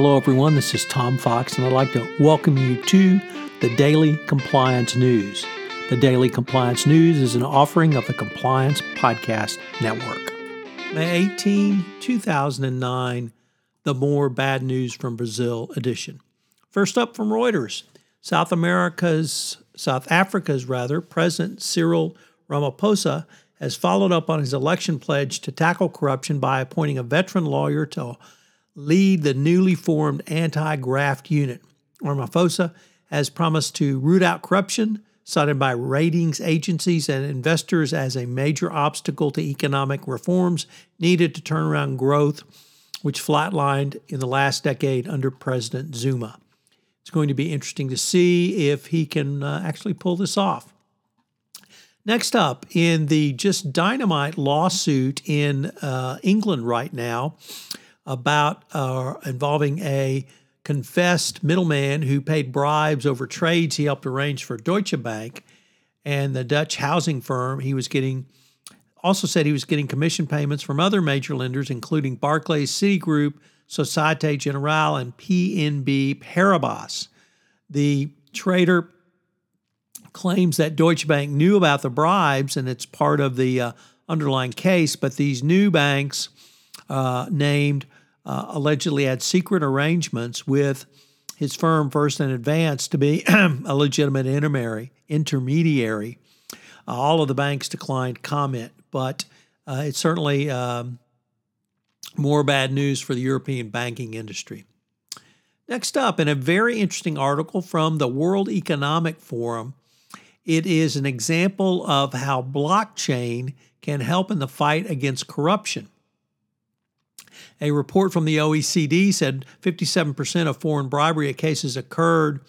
Hello, everyone. This is Tom Fox, and I'd like to welcome you to the Daily Compliance News. The Daily Compliance News is an offering of the Compliance Podcast Network. May 18, 2009, the More Bad News from Brazil edition. First up from Reuters South America's, South Africa's rather, President Cyril Ramaphosa has followed up on his election pledge to tackle corruption by appointing a veteran lawyer to lead the newly formed anti graft unit. Ramaphosa has promised to root out corruption, cited by ratings agencies and investors as a major obstacle to economic reforms needed to turn around growth, which flatlined in the last decade under President Zuma. It's going to be interesting to see if he can uh, actually pull this off. Next up, in the just dynamite lawsuit in uh, England right now, about uh, involving a confessed middleman who paid bribes over trades he helped arrange for Deutsche Bank and the Dutch housing firm. He was getting also said he was getting commission payments from other major lenders, including Barclays, Citigroup, Societe Generale, and BNP Paribas. The trader claims that Deutsche Bank knew about the bribes, and it's part of the uh, underlying case. But these new banks uh, named uh, allegedly had secret arrangements with his firm First and Advance to be a legitimate intermediary. Intermediary. Uh, all of the banks declined comment, but uh, it's certainly um, more bad news for the European banking industry. Next up, in a very interesting article from the World Economic Forum, it is an example of how blockchain can help in the fight against corruption. A report from the OECD said 57% of foreign bribery cases occurred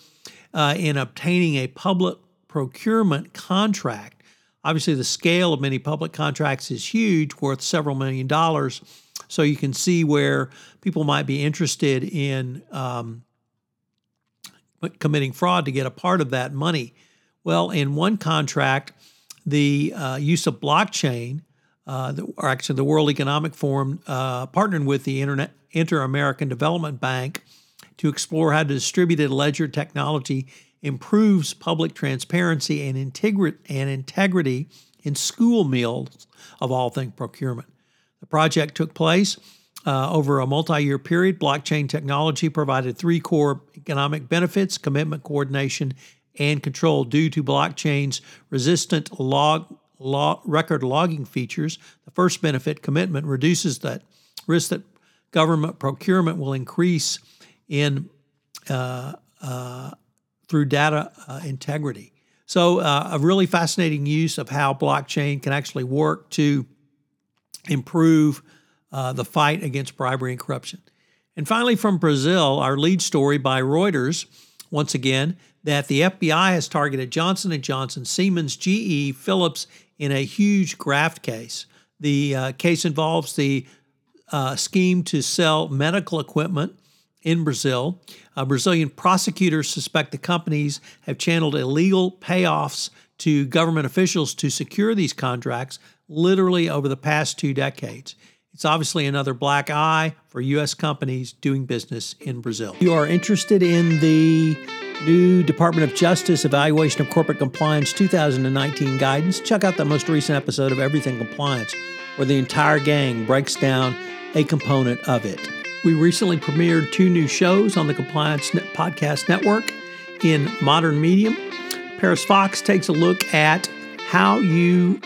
uh, in obtaining a public procurement contract. Obviously, the scale of many public contracts is huge, worth several million dollars. So you can see where people might be interested in um, committing fraud to get a part of that money. Well, in one contract, the uh, use of blockchain uh, the, or actually the World Economic Forum uh, partnered with the Internet, Inter-American Development Bank to explore how distributed ledger technology improves public transparency and, integri- and integrity in school meals of all things procurement. The project took place uh, over a multi year period. Blockchain technology provided three core economic benefits commitment, coordination, and control due to blockchain's resistant log record logging features. The first benefit, commitment, reduces that risk that government procurement will increase in uh, uh, through data uh, integrity. So, uh, a really fascinating use of how blockchain can actually work to improve uh, the fight against bribery and corruption. And finally, from Brazil, our lead story by Reuters, once again, that the FBI has targeted Johnson & Johnson, Siemens, GE, Philips, in a huge graft case. The uh, case involves the uh, scheme to sell medical equipment in Brazil. Uh, Brazilian prosecutors suspect the companies have channeled illegal payoffs to government officials to secure these contracts literally over the past two decades. It's obviously another black eye for U.S. companies doing business in Brazil. You are interested in the new Department of Justice Evaluation of Corporate Compliance 2019 guidance, check out the most recent episode of Everything Compliance, where the entire gang breaks down a component of it. We recently premiered two new shows on the Compliance Podcast Network in modern medium. Paris Fox takes a look at how you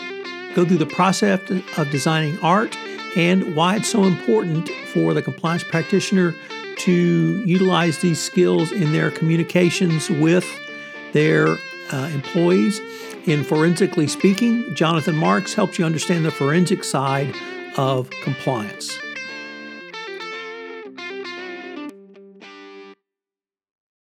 go through the process of designing art and why it's so important for the compliance practitioner to utilize these skills in their communications with their uh, employees. In Forensically Speaking, Jonathan Marks helps you understand the forensic side of compliance.